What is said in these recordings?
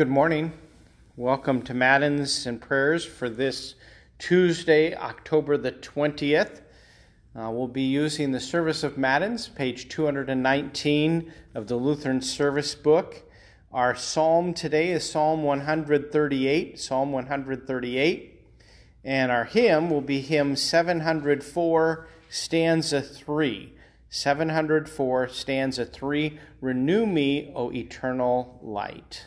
Good morning. Welcome to Matins and prayers for this Tuesday, October the 20th. Uh, we'll be using the Service of Matins, page 219 of the Lutheran Service Book. Our psalm today is Psalm 138, Psalm 138, and our hymn will be hymn 704, stanza 3. 704, stanza 3 Renew me, O eternal light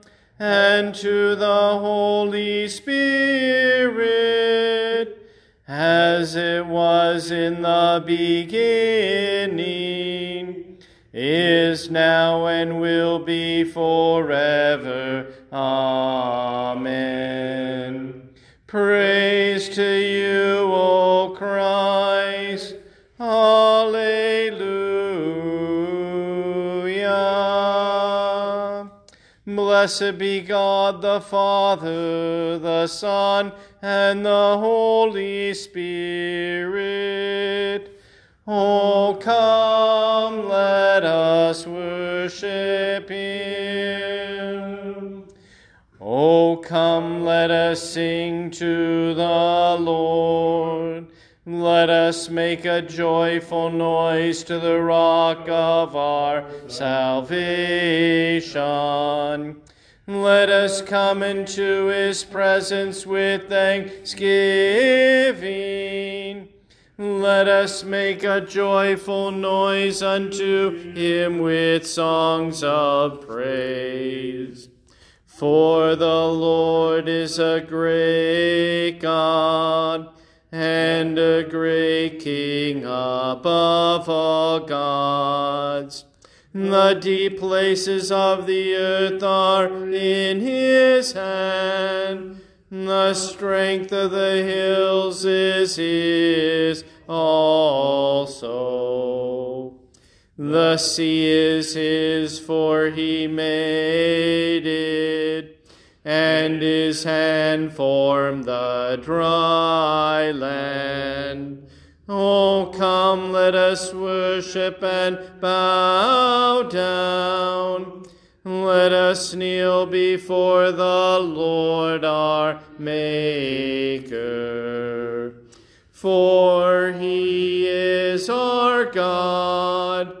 and to the Holy Spirit, as it was in the beginning, is now, and will be forever. Amen. Praise to you, Blessed be God the Father, the Son, and the Holy Spirit. Oh, come, let us worship Him. Oh, come, let us sing to the Lord. Let us make a joyful noise to the rock of our salvation. Let us come into his presence with thanksgiving. Let us make a joyful noise unto him with songs of praise. For the Lord is a great God and a great King above all gods. The deep places of the earth are in his hand. The strength of the hills is his also. The sea is his, for he made it, and his hand formed the dry land. Oh, come, let us worship and bow down. Let us kneel before the Lord our Maker. For he is our God,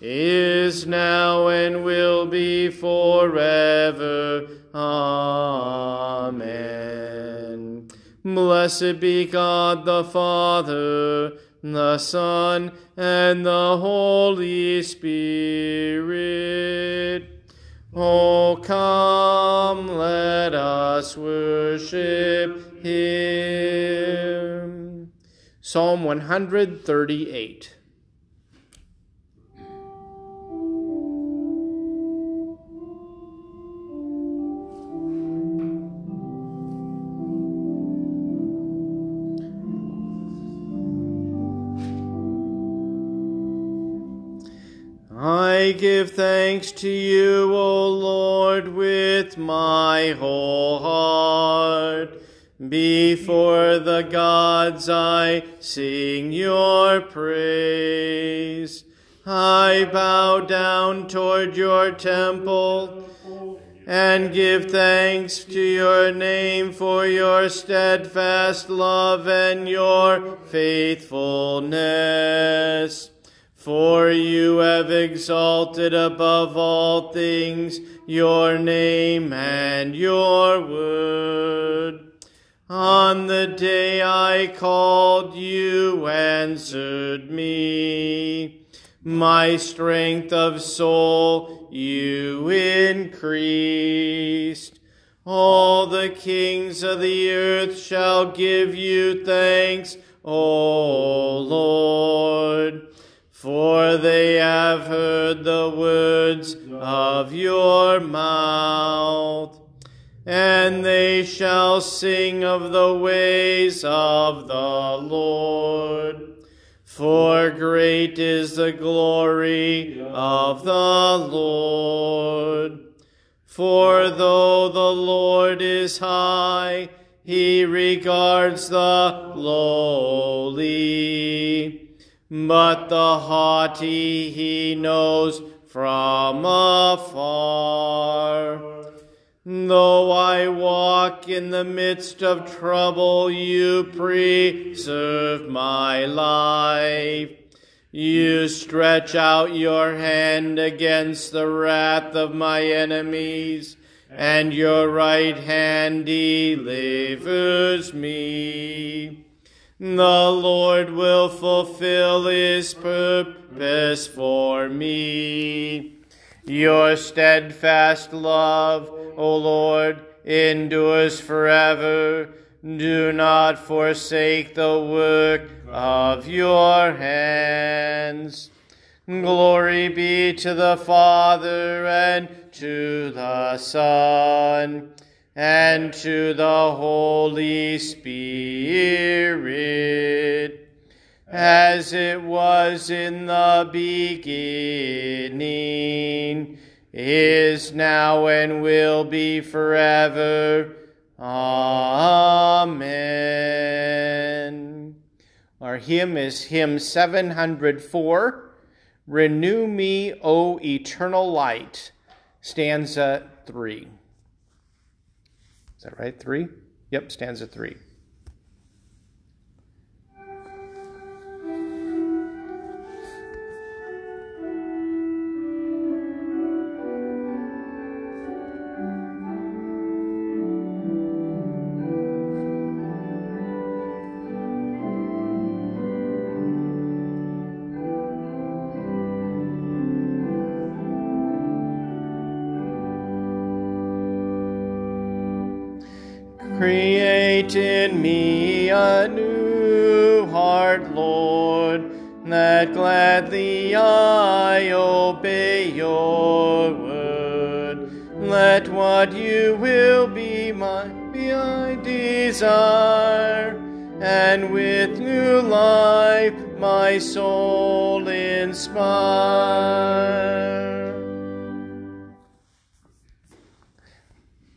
is now, and will be forever. Amen. Blessed be God the Father the Son, and the Holy Spirit. Oh, come, let us worship Him. Psalm 138. I give thanks to you, O Lord, with my whole heart. Before the gods I sing your praise. I bow down toward your temple and give thanks to your name for your steadfast love and your faithfulness. For you have exalted above all things your name and your word. On the day I called, you answered me. My strength of soul you increased. All the kings of the earth shall give you thanks, O Lord for they have heard the words of your mouth. And they shall sing of the ways of the Lord. For great is the glory of the Lord. For though the Lord is high, he regards the lowly but the haughty he knows from afar. Though I walk in the midst of trouble, you preserve my life. You stretch out your hand against the wrath of my enemies, and your right hand delivers me. The Lord will fulfill his purpose for me. Your steadfast love, O Lord, endures forever. Do not forsake the work of your hands. Glory be to the Father and to the Son and to the Holy Spirit, as it was in the beginning, is now, and will be forever. Amen. Our hymn is hymn 704 Renew Me, O Eternal Light, stanza 3. Is that right? Three? Yep, stanza three. I obey your word. Let what you will be my be I desire, and with new life my soul inspire.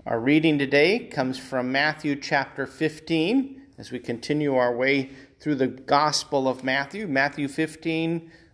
Our reading today comes from Matthew chapter 15 as we continue our way through the Gospel of Matthew, Matthew 15,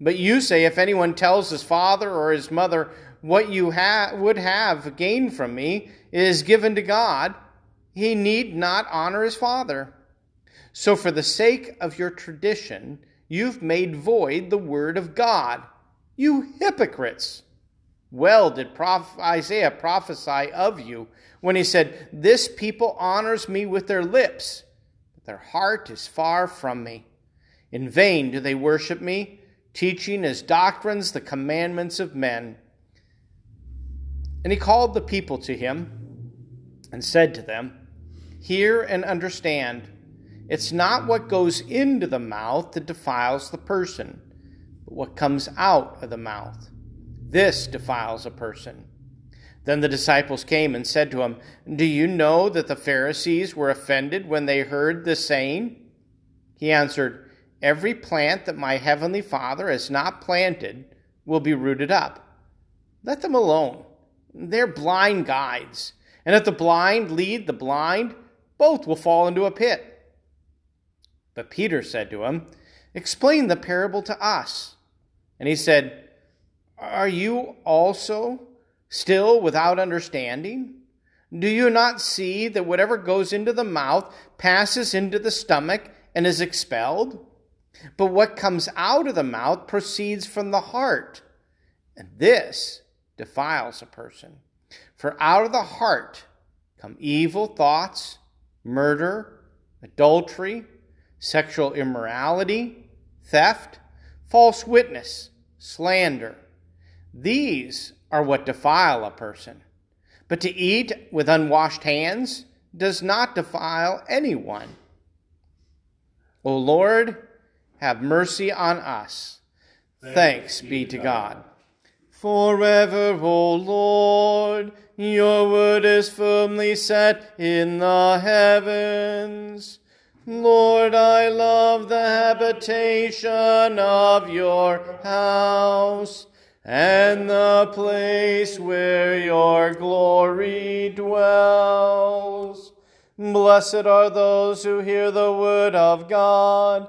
But you say, If anyone tells his father or his mother, What you ha- would have gained from me is given to God, he need not honor his father. So, for the sake of your tradition, you've made void the word of God. You hypocrites! Well did Isaiah prophesy of you when he said, This people honors me with their lips, but their heart is far from me. In vain do they worship me, teaching as doctrines the commandments of men. And he called the people to him and said to them, Hear and understand. It's not what goes into the mouth that defiles the person, but what comes out of the mouth. This defiles a person. Then the disciples came and said to him, Do you know that the Pharisees were offended when they heard this saying? He answered, Every plant that my heavenly Father has not planted will be rooted up. Let them alone. They're blind guides. And if the blind lead the blind, both will fall into a pit. But Peter said to him, Explain the parable to us. And he said, Are you also still without understanding? Do you not see that whatever goes into the mouth passes into the stomach and is expelled? But what comes out of the mouth proceeds from the heart, and this defiles a person. For out of the heart come evil thoughts, murder, adultery, sexual immorality, theft, false witness, slander. These are what defile a person. But to eat with unwashed hands does not defile anyone. O Lord, have mercy on us. Thanks, be to God. Forever, O Lord, your word is firmly set in the heavens. Lord, I love the habitation of your house and the place where your glory dwells. Blessed are those who hear the word of God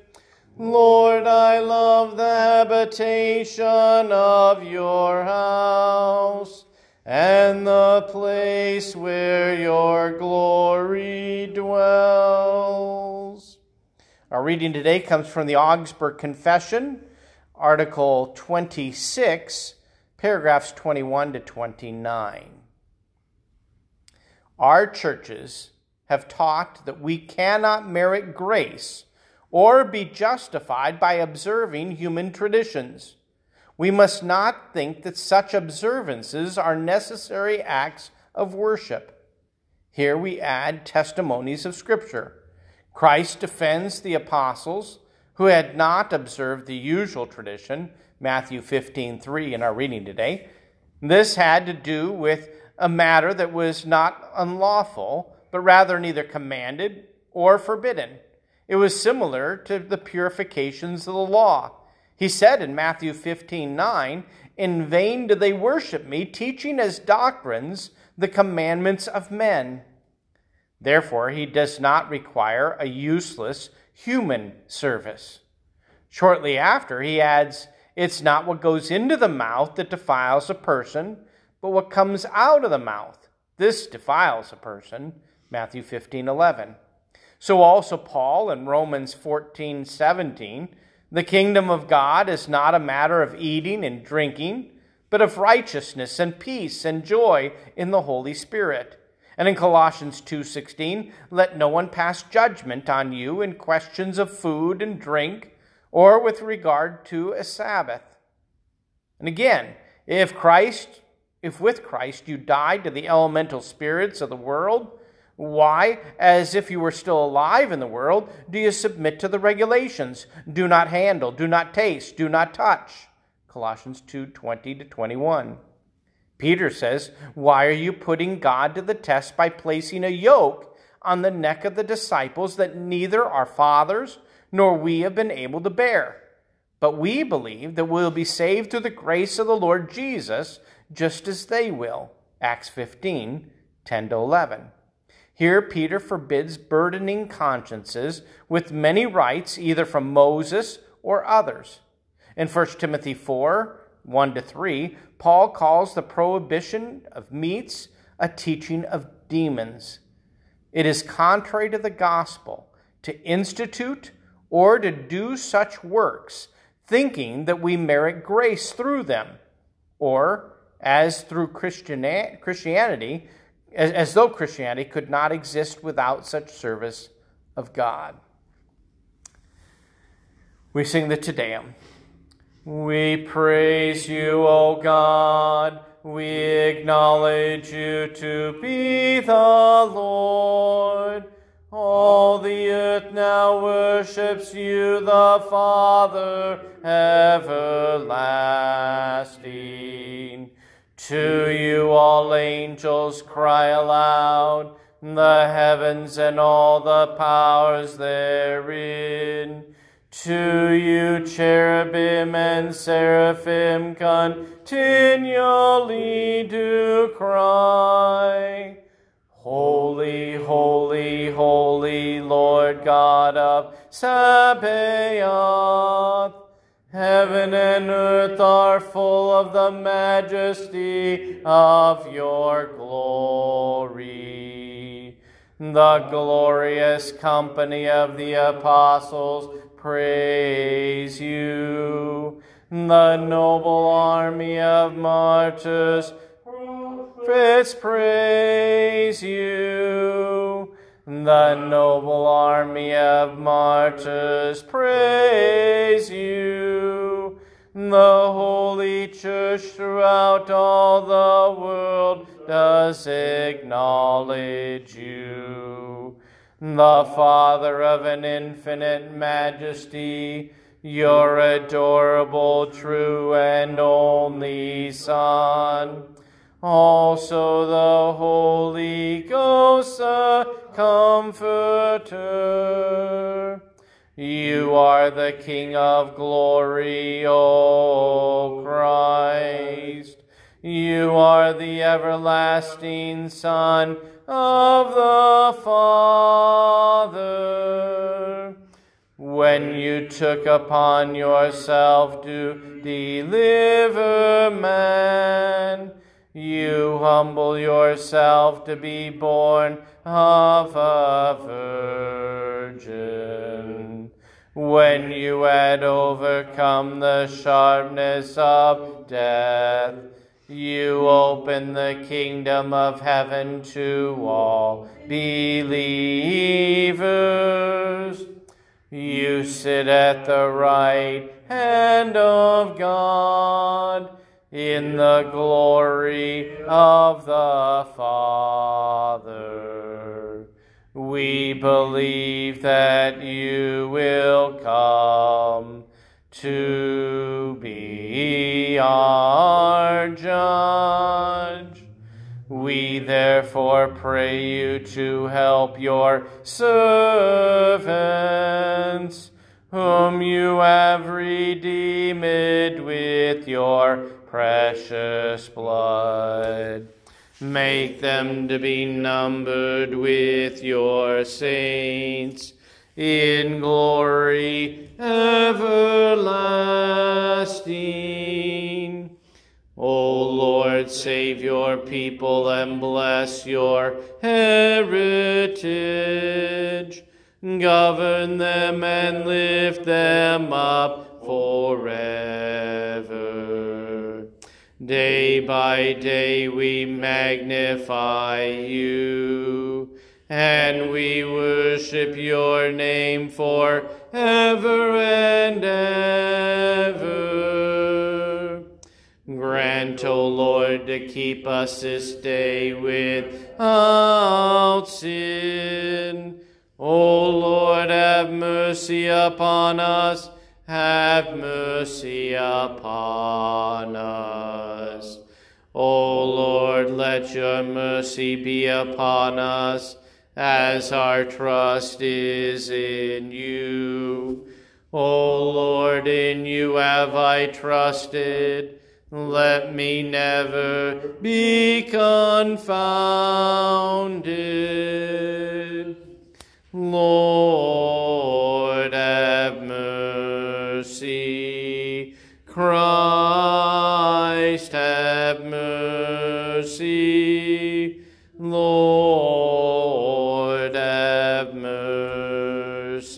Lord, I love the habitation of your house, and the place where your glory dwells. Our reading today comes from the Augsburg Confession, Article 26 paragraphs 21 to 29. Our churches have taught that we cannot merit grace or be justified by observing human traditions. We must not think that such observances are necessary acts of worship. Here we add testimonies of Scripture. Christ defends the apostles who had not observed the usual tradition Matthew 15 3 in our reading today. This had to do with a matter that was not unlawful, but rather neither commanded or forbidden. It was similar to the purifications of the law. He said in Matthew 15 9, In vain do they worship me, teaching as doctrines the commandments of men. Therefore, he does not require a useless human service. Shortly after, he adds, it's not what goes into the mouth that defiles a person, but what comes out of the mouth. This defiles a person. Matthew 15 11. So also Paul in Romans 14 17. The kingdom of God is not a matter of eating and drinking, but of righteousness and peace and joy in the Holy Spirit. And in Colossians 2:16, let no one pass judgment on you in questions of food and drink or with regard to a Sabbath. And again, if Christ, if with Christ you died to the elemental spirits of the world, why, as if you were still alive in the world, do you submit to the regulations? Do not handle, do not taste, do not touch. Colossians 2 20 to 21. Peter says, Why are you putting God to the test by placing a yoke on the neck of the disciples that neither our fathers nor we have been able to bear. But we believe that we will be saved through the grace of the Lord Jesus, just as they will. Acts 15 10 to 11. Here, Peter forbids burdening consciences with many rites, either from Moses or others. In 1 Timothy 4 1 to 3, Paul calls the prohibition of meats a teaching of demons. It is contrary to the gospel to institute or to do such works, thinking that we merit grace through them, or as through Christianity, as, as though Christianity could not exist without such service of God. We sing the Te Deum. We praise you, O God, we acknowledge you to be the Lord. All the earth now worships you, the Father everlasting. To you all angels cry aloud, the heavens and all the powers therein. To you cherubim and seraphim continually do cry. Holy, holy, holy Lord God of Sabaoth. Heaven and earth are full of the majesty of your glory. The glorious company of the apostles praise you. The noble army of martyrs prophets praise you. The noble army of martyrs praise you. The holy church throughout all the world does acknowledge you. The Father of an infinite majesty, your adorable, true, and only Son also the Holy Ghost, the Comforter. You are the King of glory, O Christ. You are the everlasting Son of the Father. When you took upon yourself to deliver man, you humble yourself to be born of a virgin. When you had overcome the sharpness of death, you open the kingdom of heaven to all believers. You sit at the right hand of God in the glory of the Father. We believe that you will come to be our judge. We therefore pray you to help your servants, whom you have redeemed with your precious blood. Make them to be numbered with your saints in glory everlasting. O Lord, save your people and bless your us this day without sin. O Lord, have mercy upon us have mercy upon us. O Lord, let your mercy be upon us, as our trust is in you. O Lord, in you have I trusted. Let me never be confounded. Lord, have mercy. Christ, have mercy. Lord, have mercy.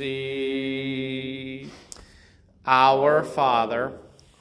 Our Father,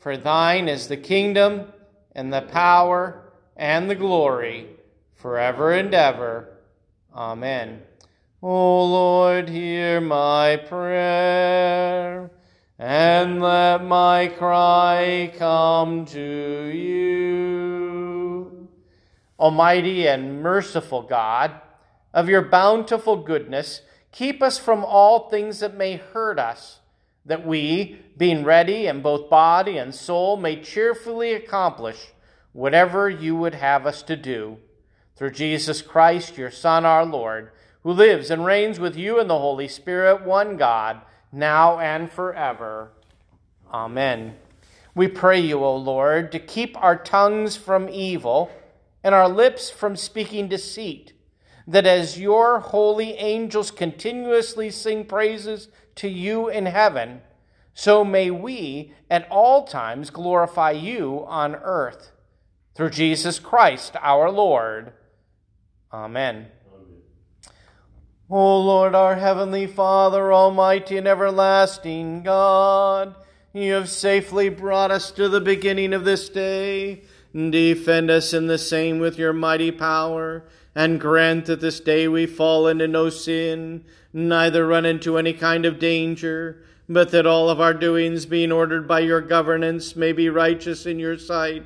For thine is the kingdom, and the power, and the glory, forever and ever. Amen. O Lord, hear my prayer and let my cry come to you. Almighty and merciful God, of your bountiful goodness, keep us from all things that may hurt us, that we, being ready in both body and soul, may cheerfully accomplish whatever you would have us to do. Through Jesus Christ, your Son, our Lord, who lives and reigns with you in the Holy Spirit, one God now and forever. Amen. We pray you, O Lord, to keep our tongues from evil and our lips from speaking deceit, that as your holy angels continuously sing praises to you in heaven, so may we at all times glorify you on earth. Through Jesus Christ our Lord. Amen. O Lord, our heavenly Father, almighty and everlasting God, you have safely brought us to the beginning of this day. Defend us in the same with your mighty power, and grant that this day we fall into no sin, neither run into any kind of danger, but that all of our doings, being ordered by your governance, may be righteous in your sight.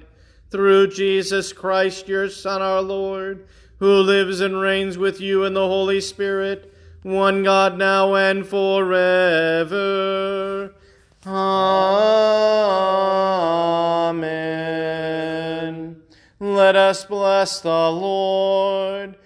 Through Jesus Christ, your Son, our Lord, who lives and reigns with you in the Holy Spirit, one God now and forever. Amen. Let us bless the Lord.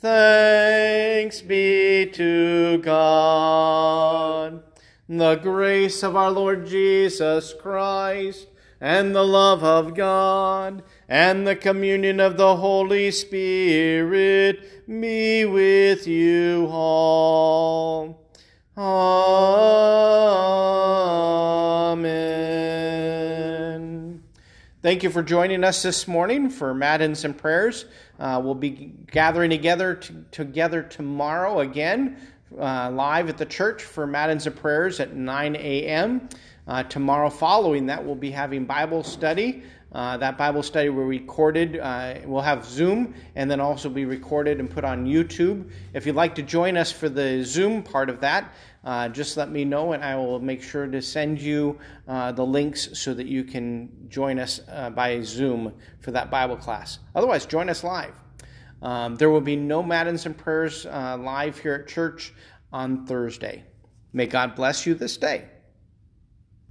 Thanks be to God. The grace of our Lord Jesus Christ and the love of God and the communion of the Holy Spirit be with you all. Amen. Thank you for joining us this morning for Matins and Prayers. Uh, we'll be gathering together t- together tomorrow again, uh, live at the church for Matins and Prayers at 9 a.m. Uh, tomorrow, following that, we'll be having Bible study. Uh, that Bible study will be recorded. Uh, we'll have Zoom and then also be recorded and put on YouTube. If you'd like to join us for the Zoom part of that, uh, just let me know and I will make sure to send you uh, the links so that you can join us uh, by Zoom for that Bible class. Otherwise, join us live. Um, there will be no Matins and Prayers live here at church on Thursday. May God bless you this day.